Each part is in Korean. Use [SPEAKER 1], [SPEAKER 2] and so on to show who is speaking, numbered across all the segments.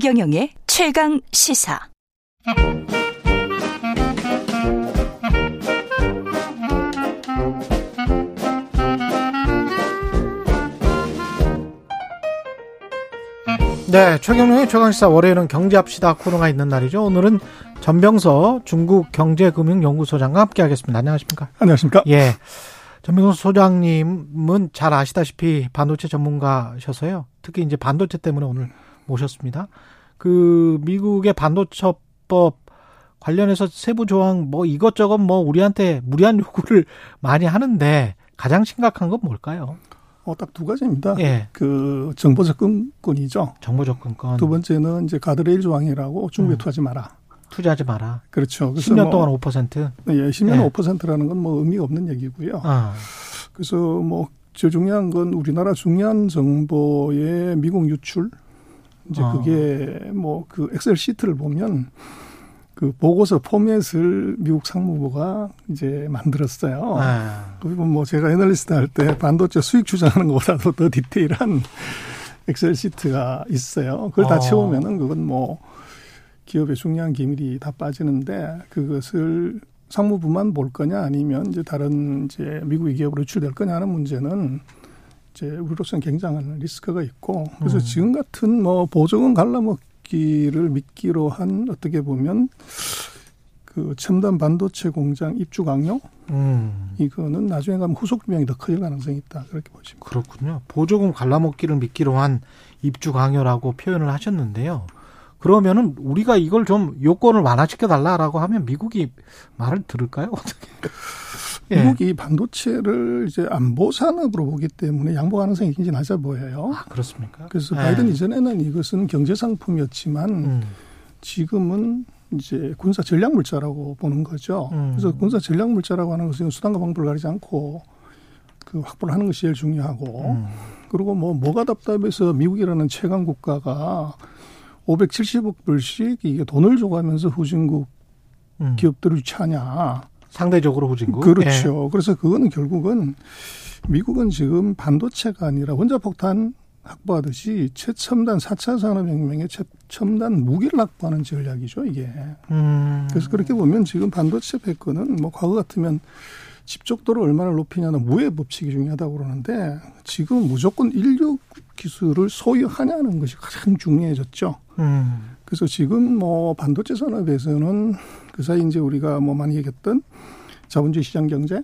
[SPEAKER 1] 최경영의 최강 시사.
[SPEAKER 2] 네, 최경영의 최강시사 월요일은 경제합시다 코너가 있는 날이죠. 오늘은 전병서 중국 경제금융연구소장과 함께하겠습니다. 안녕하십니까?
[SPEAKER 3] 안녕하십니까?
[SPEAKER 2] 예. 전병서 소장님은 잘 아시다시피 반도체 전문가셔서요. 특히 이제 반도체 때문에 오늘 모셨습니다. 그 미국의 반도체법 관련해서 세부 조항 뭐 이것저것 뭐 우리한테 무리한 요구를 많이 하는데 가장 심각한 건 뭘까요?
[SPEAKER 3] 어, 딱 두 가지입니다.
[SPEAKER 2] 예.
[SPEAKER 3] 그 정보 접근권이죠.
[SPEAKER 2] 정보 접근권.
[SPEAKER 3] 두 번째는 이제 가드레일 조항이라고 중국에
[SPEAKER 2] 음.
[SPEAKER 3] 투자하지 마라.
[SPEAKER 2] 투자하지 마라.
[SPEAKER 3] 그렇죠. 그래서
[SPEAKER 2] 10년
[SPEAKER 3] 뭐,
[SPEAKER 2] 동안 5%.
[SPEAKER 3] 예, 10년
[SPEAKER 2] 예.
[SPEAKER 3] 5%라는 건 뭐 의미가 없는 얘기고요.
[SPEAKER 2] 아.
[SPEAKER 3] 그래서 뭐 제일 중요한 건 우리나라 중요한 정보의 미국 유출. 이제
[SPEAKER 2] 어.
[SPEAKER 3] 그게 뭐 그 엑셀 시트를 보면 그 보고서 포맷을 미국 상무부가 이제 만들었어요.
[SPEAKER 2] 아.
[SPEAKER 3] 그리고 뭐 제가 애널리스트 할 때 반도체 수익 추정하는 것보다도 더 디테일한 엑셀 시트가 있어요. 그걸 다
[SPEAKER 2] 어.
[SPEAKER 3] 채우면은 그건 뭐 기업의 중요한 기밀이 다 빠지는데 그것을 상무부만 볼 거냐 아니면 이제 다른 이제 미국의 기업으로 유출될 거냐 하는 문제는 이제 우리로서는 굉장한 리스크가 있고 그래서
[SPEAKER 2] 음.
[SPEAKER 3] 지금 같은 뭐 보조금 갈라먹기를 미끼로 한 어떻게 보면 그 첨단 반도체 공장 입주 강요
[SPEAKER 2] 음.
[SPEAKER 3] 이거는 나중에 가면 후속 비용이 더 커질 가능성이 있다 그렇게 보시면
[SPEAKER 2] 그렇군요. 보조금 갈라먹기를 미끼로 한 입주 강요라고 표현을 하셨는데요. 그러면은 우리가 이걸 좀 요건을 완화시켜 달라라고 하면 미국이 말을 들을까요? 어떻게? 예.
[SPEAKER 3] 미국이 반도체를 이제 안보 산업으로 보기 때문에 양보 가능성이 굉장히 낮아 보여요.
[SPEAKER 2] 아, 그렇습니까?
[SPEAKER 3] 그래서
[SPEAKER 2] 예.
[SPEAKER 3] 바이든 이전에는 이것은 경제 상품이었지만
[SPEAKER 2] 음.
[SPEAKER 3] 지금은 이제 군사 전략 물자라고 보는 거죠.
[SPEAKER 2] 음.
[SPEAKER 3] 그래서 군사 전략 물자라고 하는 것은 수단과 방법을 가리지 않고 그 확보를 하는 것이 제일 중요하고
[SPEAKER 2] 음.
[SPEAKER 3] 그리고 뭐 뭐가 답답해서 미국이라는 최강 국가가 570억 불씩 이게 돈을 줘가면서 후진국
[SPEAKER 2] 음.
[SPEAKER 3] 기업들을 유치하냐.
[SPEAKER 2] 상대적으로 후진국.
[SPEAKER 3] 그렇죠. 그래서 그거는 결국은 미국은 지금 반도체가 아니라 원자폭탄 확보하듯이 최첨단 4차 산업혁명의 최첨단 무기를 확보하는 전략이죠, 이게.
[SPEAKER 2] 예. 음.
[SPEAKER 3] 그래서 그렇게 보면 지금 반도체 패권은 뭐 과거 같으면 집적도를 얼마나 높이냐는 무의 법칙이 중요하다고 그러는데 지금 무조건 인류 기술을 소유하냐는 것이 가장 중요해졌죠.
[SPEAKER 2] 음.
[SPEAKER 3] 그래서 지금 뭐 반도체 산업에서는 그 사이 이제 우리가 뭐 많이 얘기했던 자본주의 시장 경제,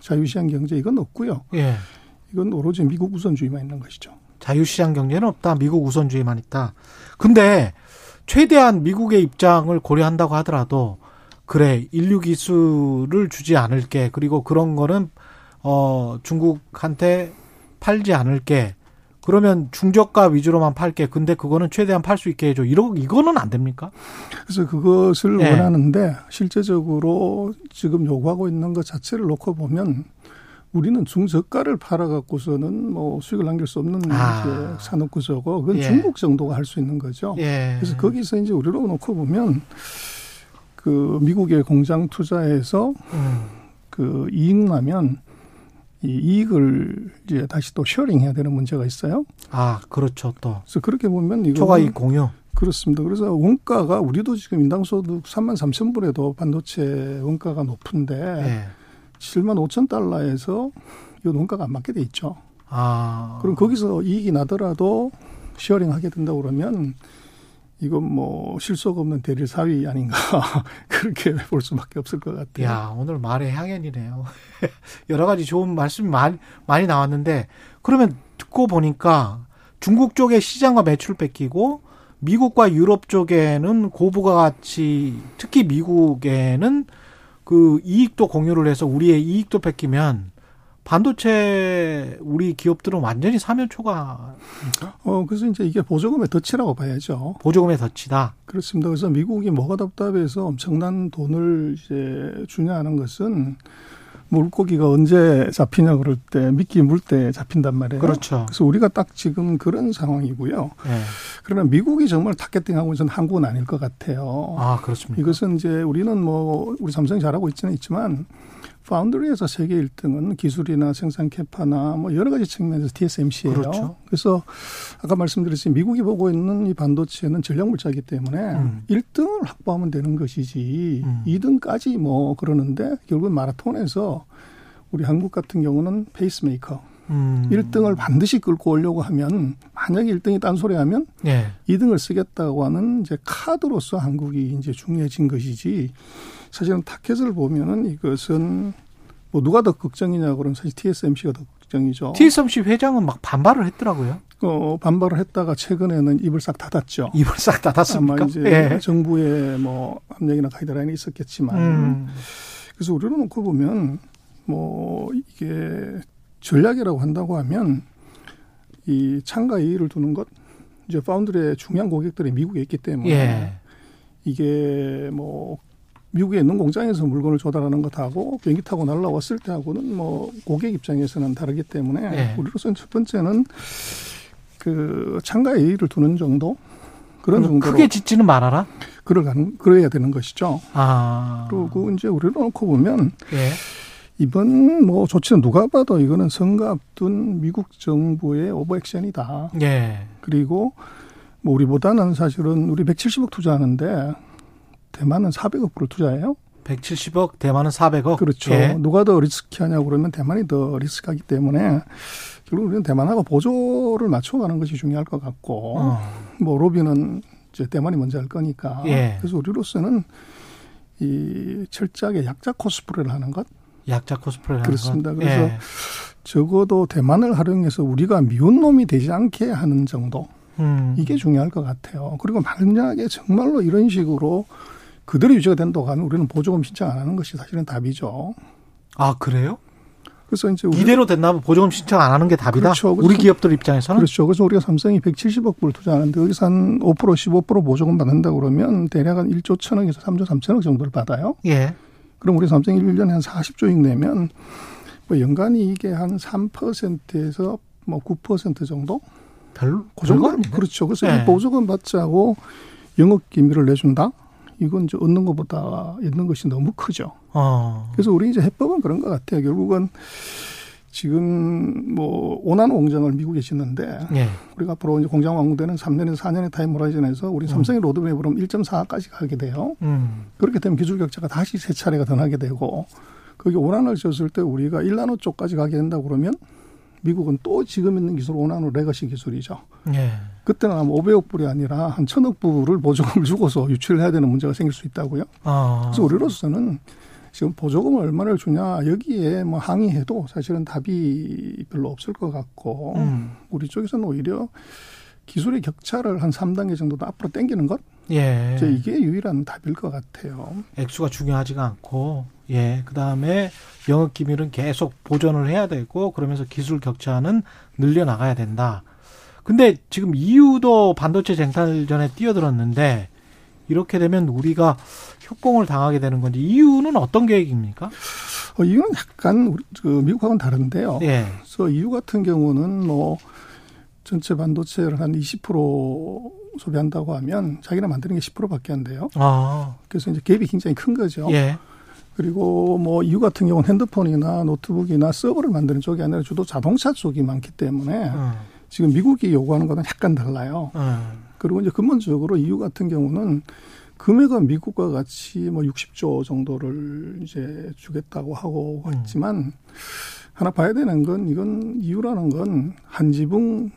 [SPEAKER 3] 자유시장 경제 이건 없고요.
[SPEAKER 2] 예.
[SPEAKER 3] 이건 오로지 미국 우선주의만 있는 것이죠.
[SPEAKER 2] 자유시장 경제는 없다. 미국 우선주의만 있다. 근데 최대한 미국의 입장을 고려한다고 하더라도 그래 인류 기술을 주지 않을게 그리고 그런 거는 어 중국한테 팔지 않을게 그러면 중저가 위주로만 팔게 근데 그거는 최대한 팔 수 있게 해줘 이러 이거는 안 됩니까?
[SPEAKER 3] 그래서 그것을
[SPEAKER 2] 네.
[SPEAKER 3] 원하는데 실제적으로 지금 요구하고 있는 것 자체를 놓고 보면 우리는 중저가를 팔아갖고서는 뭐 수익을 남길 수 없는
[SPEAKER 2] 아.
[SPEAKER 3] 산업 구조고 그건
[SPEAKER 2] 예.
[SPEAKER 3] 중국 정도가 할 수 있는 거죠.
[SPEAKER 2] 예.
[SPEAKER 3] 그래서 거기서 이제 우리로 놓고 보면 그 미국의 공장 투자에서
[SPEAKER 2] 음.
[SPEAKER 3] 그 이익 나면 이 이익을 이제 다시 또 sharing 해야 되는 문제가 있어요.
[SPEAKER 2] 아 그렇죠 또
[SPEAKER 3] 그래서 그렇게 보면 이거
[SPEAKER 2] 초과이익 공유
[SPEAKER 3] 그렇습니다. 그래서 원가가 우리도 지금 인당소득 3만 3천 불에도 반도체 원가가 높은데
[SPEAKER 2] 예.
[SPEAKER 3] 7만 5천 달러에서 이 원가가 안 맞게 돼 있죠.
[SPEAKER 2] 아
[SPEAKER 3] 그럼 거기서 이익이 나더라도 sharing 하게 된다고 그러면 이건 뭐 실속 없는 대릴 사위 아닌가 그렇게 볼 수밖에 없을 것 같아요.
[SPEAKER 2] 야, 오늘 말의 향연이네요. 여러 가지 좋은 말씀이 많이, 많이 나왔는데, 그러면 듣고 보니까 중국 쪽에 시장과 매출 뺏기고, 미국과 유럽 쪽에는 고부가 가치, 특히 미국에는 그 이익도 공유를 해서 우리의 이익도 뺏기면, 반도체 우리 기업들은 완전히 사면초가
[SPEAKER 3] 어 그래서 이제 이게 보조금의 덫이라고 봐야죠.
[SPEAKER 2] 보조금의 덫이다.
[SPEAKER 3] 그렇습니다. 그래서 미국이 뭐가 답답해서 엄청난 돈을 이제 주냐 하는 것은 물고기가 언제 잡히냐 그럴 때 미끼 물 때 잡힌단 말이에요.
[SPEAKER 2] 그렇죠.
[SPEAKER 3] 그래서 우리가 딱 지금 그런 상황이고요.
[SPEAKER 2] 예.
[SPEAKER 3] 그러나 미국이 정말 타겟팅하고 있는 한국은 아닐 것 같아요.
[SPEAKER 2] 아, 그렇습니까?
[SPEAKER 3] 이것은 이제 우리는 뭐 우리 삼성이 잘하고 있지는 있지만 foundry에서 세계 1등은 기술이나 생산 capa나 뭐 여러 가지 측면에서 TSMC예요.
[SPEAKER 2] 그렇죠.
[SPEAKER 3] 그래서 아까 말씀드렸듯이 미국이 보고 있는 이 반도체는 전략 물자이기 때문에
[SPEAKER 2] 음.
[SPEAKER 3] 1등을 확보하면 되는 것이지
[SPEAKER 2] 음.
[SPEAKER 3] 2등까지 뭐 그러는데 결국 마라톤에서 우리 한국 같은 경우는 페이스메이커
[SPEAKER 2] 음.
[SPEAKER 3] 1등을 반드시 끌고 오려고 하면 만약에 1등이 딴소리 하면
[SPEAKER 2] 예.
[SPEAKER 3] 2등을 쓰겠다고 하는 이제 카드로서 한국이 이제 중요해진 것이지 사실은 타켓을 보면은 이것은 뭐 누가 더 걱정이냐 그러면 사실 TSMC가 더 걱정이죠.
[SPEAKER 2] TSMC 회장은 막 반발을 했더라고요.
[SPEAKER 3] 어, 반발을 했다가 최근에는 입을 싹 닫았죠.
[SPEAKER 2] 입을 싹 닫았습니까?
[SPEAKER 3] 아마 이제
[SPEAKER 2] 예.
[SPEAKER 3] 정부의 뭐 압력이나 가이드라인이 있었겠지만
[SPEAKER 2] 음.
[SPEAKER 3] 그래서 우리로 놓고 보면 뭐 이게 전략이라고 한다고 하면 이 창가 이의를 두는 것 이제 파운드리의 중요한 고객들이 미국에 있기 때문에
[SPEAKER 2] 예.
[SPEAKER 3] 이게 뭐 미국에 있는 공장에서 물건을 조달하는 것하고 비행기 타고 날라왔을 때하고는 뭐 고객 입장에서는 다르기 때문에
[SPEAKER 2] 네.
[SPEAKER 3] 우리로서는 첫 번째는 그 창가에 이의를 두는 정도 그런 정도로
[SPEAKER 2] 크게 짓지는 말아라.
[SPEAKER 3] 그럴 가는 그래야 되는 것이죠.
[SPEAKER 2] 아.
[SPEAKER 3] 그리고 이제 우리로 놓고 보면
[SPEAKER 2] 예.
[SPEAKER 3] 이번 뭐 조치는 누가 봐도 이거는 선거 앞둔 미국 정부의 오버액션이다.
[SPEAKER 2] 예.
[SPEAKER 3] 그리고 뭐 우리보다는 사실은 우리 170억 투자하는데 대만은 400억 불을 투자해요.
[SPEAKER 2] 170억, 대만은 400억.
[SPEAKER 3] 그렇죠.
[SPEAKER 2] 예.
[SPEAKER 3] 누가 더 리스키하냐고 그러면 대만이 더 리스크하기 때문에 결국 우리는 대만하고 보조를 맞춰가는 것이 중요할 것 같고
[SPEAKER 2] 어.
[SPEAKER 3] 뭐 로비는 이제 대만이 먼저 할 거니까
[SPEAKER 2] 예.
[SPEAKER 3] 그래서 우리로서는 이 철저하게 약자 코스프레를 하는 것
[SPEAKER 2] 약자 코스프레라는
[SPEAKER 3] 그렇습니다.
[SPEAKER 2] 건.
[SPEAKER 3] 그래서
[SPEAKER 2] 예.
[SPEAKER 3] 적어도 대만을 활용해서 우리가 미운 놈이 되지 않게 하는 정도
[SPEAKER 2] 음.
[SPEAKER 3] 이게 중요할 것 같아요. 그리고 만약에 정말로 이런 식으로 그대로 유지가 된다고 하면 우리는 보조금 신청 안 하는 것이 사실은 답이죠.
[SPEAKER 2] 아, 그래요?
[SPEAKER 3] 그래서 이제
[SPEAKER 2] 이대로 된다면 보조금 신청 안 하는 게 답이다.
[SPEAKER 3] 그렇죠.
[SPEAKER 2] 우리 기업들 입장에서는
[SPEAKER 3] 그렇죠. 그래서 우리가 삼성이 170억 불 투자하는데 여기서 한 5% 15% 보조금 받는다 그러면 대략 한 1조 1천억에서 3조 3천억 정도를 받아요.
[SPEAKER 2] 예.
[SPEAKER 3] 그럼 우리 삼성이 1년에 한 40조씩 내면 뭐 연간이 이게 한 3%에서 뭐 9% 정도?
[SPEAKER 2] 별,
[SPEAKER 3] 그 정도?
[SPEAKER 2] 별거 아니네.
[SPEAKER 3] 그렇죠. 그래서
[SPEAKER 2] 네.
[SPEAKER 3] 이 보조금 받자고 영업 기밀을 내준다? 이건 이제 얻는 것보다 잃는 것이 너무 크죠.
[SPEAKER 2] 어.
[SPEAKER 3] 그래서 우리 이제 해법은 그런 것 같아요. 결국은 지금 뭐 오나노 공장을 미국에 짓는데
[SPEAKER 2] 예.
[SPEAKER 3] 우리가 앞으로 이제 공장 완공되는 3년에서 4년의 time horizon에서 우리 삼성의 로드맵으로 1.4까지 가게 돼요.
[SPEAKER 2] 음.
[SPEAKER 3] 그렇게 되면 기술 격차가 다시 세 차례가 더 나게 되고 거기 오나노를 지었을 때 우리가 1나노 쪽까지 가게 된다고 그러면 미국은 또 지금 있는 기술 오나노 legacy 기술이죠.
[SPEAKER 2] 예.
[SPEAKER 3] 그때는 아마 500억 불이 아니라 한 1000억 불을 보조금을 주고서 유출을 해야 되는 문제가 생길 수 있다고요.
[SPEAKER 2] 어.
[SPEAKER 3] 그래서 우리로서는 지금 보조금을 얼마를 주냐 여기에 뭐 항의해도 사실은 답이 별로 없을 것 같고
[SPEAKER 2] 음.
[SPEAKER 3] 우리 쪽에서는 오히려 기술의 격차를 한 3단계 정도 더 앞으로 당기는 것
[SPEAKER 2] 예.
[SPEAKER 3] 이제 이게 유일한 답일 것 같아요.
[SPEAKER 2] 액수가 중요하지가 않고, 예. 그 다음에 영업 기밀은 계속 보존을 해야 되고, 그러면서 기술 격차는 늘려나가야 된다. 근데 지금 EU도 반도체 쟁탈전에 뛰어들었는데, 이렇게 되면 우리가 협공을 당하게 되는 건지, EU는 어떤 계획입니까?
[SPEAKER 3] 어, 이유는 약간 우리 그 미국하고는 다른데요.
[SPEAKER 2] 예.
[SPEAKER 3] 그래서 EU 같은 경우는 뭐 전체 반도체를 한 20% 소비한다고 하면 자기가 만드는 게 10%밖에 안 돼요.
[SPEAKER 2] 아,
[SPEAKER 3] 그래서 이제 갭이 굉장히 큰 거죠.
[SPEAKER 2] 예.
[SPEAKER 3] 그리고 뭐 EU 같은 경우는 핸드폰이나 노트북이나 서버를 만드는 쪽이 아니라 주로 자동차 쪽이 많기 때문에
[SPEAKER 2] 어,
[SPEAKER 3] 지금 미국이 요구하는 거는 약간 달라요.
[SPEAKER 2] 어.
[SPEAKER 3] 그리고 이제 근본적으로 EU 같은 경우는 금액은 미국과 같이 뭐 60조 정도를 이제 주겠다고 하고
[SPEAKER 2] 음.
[SPEAKER 3] 있지만 하나 봐야 되는 건 이건 EU라는 건 한 지붕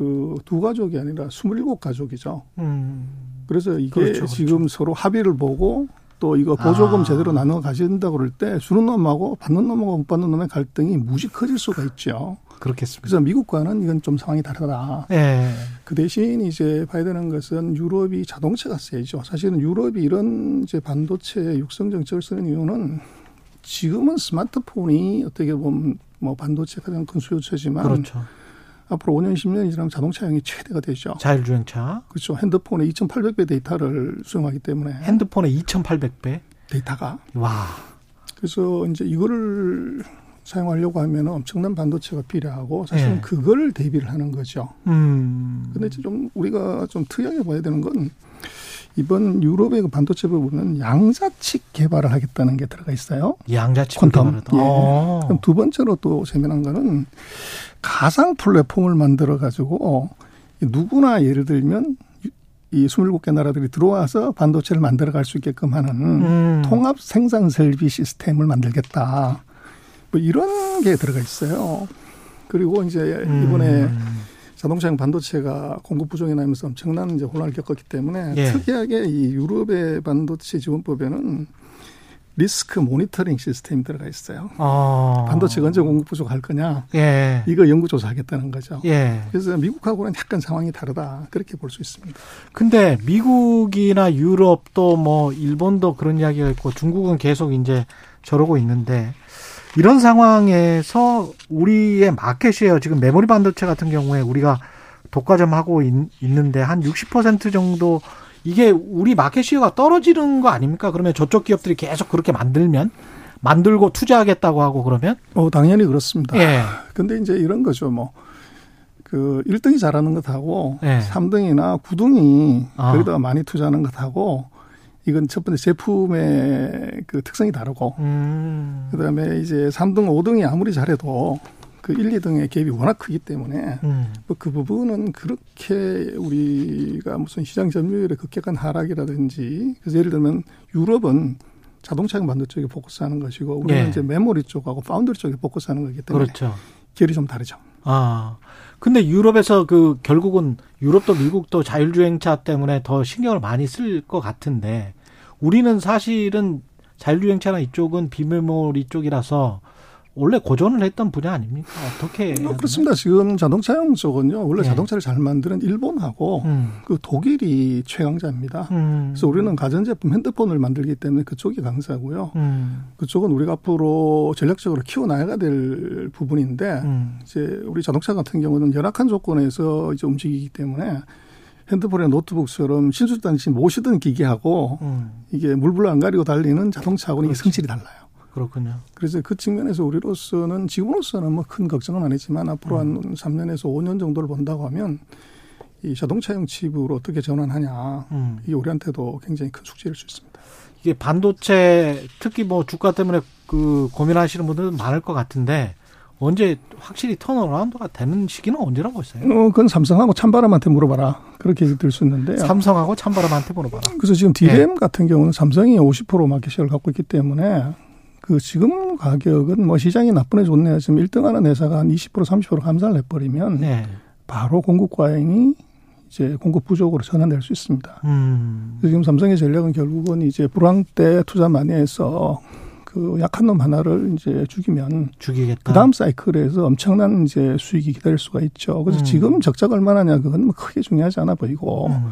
[SPEAKER 3] 그 두 가족이 아니라 27가족이죠.
[SPEAKER 2] 음.
[SPEAKER 3] 그래서 이게
[SPEAKER 2] 그렇죠, 그렇죠.
[SPEAKER 3] 지금 서로 합의를 보고 또 이거 보조금
[SPEAKER 2] 아.
[SPEAKER 3] 제대로 나눠 가진다 그럴 때 주는 놈하고 받는 놈하고 못 받는 놈의 갈등이 무지 커질 수가 있죠.
[SPEAKER 2] 그렇겠습니다.
[SPEAKER 3] 그래서 미국과는 이건 좀 상황이 다르다.
[SPEAKER 2] 예.
[SPEAKER 3] 그 대신 이제 봐야 되는 것은 유럽이 자동차가 세죠. 사실은 유럽이 이런 이제 반도체 육성 정책을 쓰는 이유는 지금은 스마트폰이 어떻게 보면 뭐 반도체 가장 큰 수요처지만
[SPEAKER 2] 그렇죠.
[SPEAKER 3] 앞으로 5년 10년이 지나면 자동차형이 최대가 되죠.
[SPEAKER 2] 자율주행차.
[SPEAKER 3] 그렇죠. 핸드폰에 2,800배 데이터를 수용하기 때문에
[SPEAKER 2] 핸드폰에 2,800배.
[SPEAKER 3] 데이터가
[SPEAKER 2] 와.
[SPEAKER 3] 그래서 이제 이거를 사용하려고 하면 엄청난 반도체가 필요하고 사실은
[SPEAKER 2] 네.
[SPEAKER 3] 그걸 대비를 하는 거죠.
[SPEAKER 2] 음.
[SPEAKER 3] 근데 이제 좀 우리가 좀 특이하게 봐야 되는 건 이번 유럽의 그 반도체 부분은 양자측 개발을 하겠다는 게 들어가 있어요.
[SPEAKER 2] 양자측
[SPEAKER 3] 퀀텀. 예.
[SPEAKER 2] 어.
[SPEAKER 3] 그럼 두 번째로 또 재미난 거는 가상 플랫폼을 만들어 가지고 누구나 예를 들면 이 27개 나라들이 들어와서 반도체를 만들어 갈 수 있게끔 하는
[SPEAKER 2] 음.
[SPEAKER 3] 통합 생산 설비 시스템을 만들겠다. 뭐 이런 게 들어가 있어요. 그리고 이제 이번에
[SPEAKER 2] 음.
[SPEAKER 3] 자동차용 반도체가 공급 부족이 나면서 엄청난 이제 혼란을 겪었기 때문에
[SPEAKER 2] 예.
[SPEAKER 3] 특이하게 이 유럽의 반도체 지원법에는 리스크 모니터링 시스템이 들어가 있어요.
[SPEAKER 2] 어.
[SPEAKER 3] 반도체가 언제 공급 부족할 거냐
[SPEAKER 2] 예.
[SPEAKER 3] 이거 연구 조사하겠다는 거죠.
[SPEAKER 2] 예.
[SPEAKER 3] 그래서 미국하고는 약간 상황이 다르다 그렇게 볼 수 있습니다.
[SPEAKER 2] 근데 미국이나 유럽도 뭐 일본도 그런 이야기가 있고 중국은 계속 이제 저러고 있는데 이런 상황에서 우리의 마켓이에요. 지금 메모리 반도체 같은 경우에 우리가 독과점 하고 있, 있는데 한 60% 정도 이게 우리 마켓 시어가 떨어지는 거 아닙니까? 그러면 저쪽 기업들이 계속 그렇게 만들면 만들고 투자하겠다고 하고 그러면
[SPEAKER 3] 어 당연히 그렇습니다.
[SPEAKER 2] 예.
[SPEAKER 3] 근데 이제 이런 거죠. 뭐 그 1등이 잘하는 것하고
[SPEAKER 2] 예.
[SPEAKER 3] 3등이나 9등이
[SPEAKER 2] 아.
[SPEAKER 3] 거기다가 많이 투자하는 것하고 이건 첫 번째 제품의 그 특성이 다르고
[SPEAKER 2] 음.
[SPEAKER 3] 그다음에 이제 3등, 5등이 아무리 잘해도 그 1, 2등의 갭이 워낙 크기 때문에
[SPEAKER 2] 음.
[SPEAKER 3] 뭐그 부분은 그렇게 우리가 무슨 시장 점유율의 급격한 하락이라든지 그래서 예를 들면 유럽은 자동차 반도 쪽에 포커스하는 것이고 우리는
[SPEAKER 2] 예.
[SPEAKER 3] 이제 메모리 쪽하고 파운드리 쪽에 포커스하는 거기 때문에
[SPEAKER 2] 그렇죠.
[SPEAKER 3] 결이 좀 다르죠.
[SPEAKER 2] 아. 근데 유럽에서 그 결국은 유럽도 미국도 자율주행차 때문에 더 신경을 많이 쓸 것 같은데 우리는 사실은 자율주행차나 이쪽은 비메모리 쪽이라서 원래 고전을 했던 분야 아닙니까? 어떻게 되나?
[SPEAKER 3] 그렇습니다. 지금 자동차용 쪽은요 원래
[SPEAKER 2] 예.
[SPEAKER 3] 자동차를 잘 만드는 일본하고
[SPEAKER 2] 음.
[SPEAKER 3] 그 독일이 최강자입니다.
[SPEAKER 2] 음.
[SPEAKER 3] 그래서 우리는 가전제품 핸드폰을 만들기 때문에 그쪽이 강자고요.
[SPEAKER 2] 음.
[SPEAKER 3] 그쪽은 우리가 앞으로 전략적으로 키워나가야 될 부분인데
[SPEAKER 2] 음.
[SPEAKER 3] 이제 우리 자동차 같은 경우는 열악한 조건에서 이제 움직이기 때문에 핸드폰이나 노트북처럼 신수단지 모시던 기계하고
[SPEAKER 2] 음.
[SPEAKER 3] 이게 물불 안 가리고 달리는 자동차하고는. 성질이 달라요.
[SPEAKER 2] 그렇군요.
[SPEAKER 3] 그래서 그 측면에서 우리로서는 지금으로서는 뭐 큰 걱정은 아니지만 앞으로 한 3년에서 5년 정도를 본다고 하면 이 자동차용 칩으로 어떻게 전환하냐
[SPEAKER 2] 음.
[SPEAKER 3] 이게 우리한테도 굉장히 큰 숙제일 수 있습니다.
[SPEAKER 2] 이게 반도체 특히 뭐 주가 때문에 그 고민하시는 분들은 많을 것 같은데 언제 확실히 턴어라운드가 되는 시기는 언제라고 보세요?
[SPEAKER 3] 어, 그건 삼성하고 찬바람한테 물어봐라. 그렇게 들 수 있는데요.
[SPEAKER 2] 삼성하고 찬바람한테 물어봐라.
[SPEAKER 3] 그래서 지금 DRAM 같은 경우는 삼성이 50% 마켓시를 갖고 있기 때문에 그 지금 가격은 뭐 시장이 나쁘네 좋네 지금 1등 하는 회사가 한 20% 30% 감산을 해버리면
[SPEAKER 2] 네.
[SPEAKER 3] 바로 공급 과잉이 이제 공급 부족으로 전환될 수 있습니다.
[SPEAKER 2] 음.
[SPEAKER 3] 지금 삼성의 전략은 결국은 이제 불황 때 투자 많이 해서 그 약한 놈 하나를 이제 죽이면
[SPEAKER 2] 죽이겠다.
[SPEAKER 3] 그 다음 사이클에서 엄청난 이제 수익이 기다릴 수가 있죠. 그래서
[SPEAKER 2] 음.
[SPEAKER 3] 지금 적자가 얼마나냐 그건 뭐 크게 중요하지 않아 보이고
[SPEAKER 2] 음.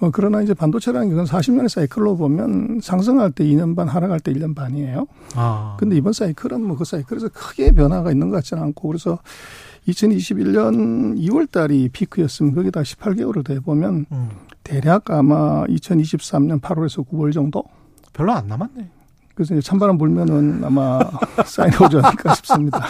[SPEAKER 3] 어, 그러나 이제 반도체라는 건 40년의 사이클로 보면 상승할 때 2년 반, 하락할 때 1년 반이에요.
[SPEAKER 2] 아.
[SPEAKER 3] 근데 이번 사이클은 뭐 그 사이클에서 크게 변화가 있는 것 같지는 않고 그래서 2021년 2월 달이 피크였으면 거기다 18개월을 더 해보면
[SPEAKER 2] 음.
[SPEAKER 3] 대략 아마 2023년 8월에서 9월 정도?
[SPEAKER 2] 별로 안 남았네.
[SPEAKER 3] 그래서 찬바람 불면은 아마 사인 오지 않을까 싶습니다.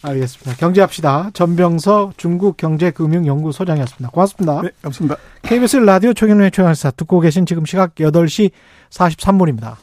[SPEAKER 2] 알겠습니다. 경제합시다. 전병서 중국 경제금융연구소장이었습니다. 고맙습니다.
[SPEAKER 3] 네, 감사합니다.
[SPEAKER 2] KBS 라디오 최경련의 최강사 듣고 계신 지금 시각 8시 43분입니다.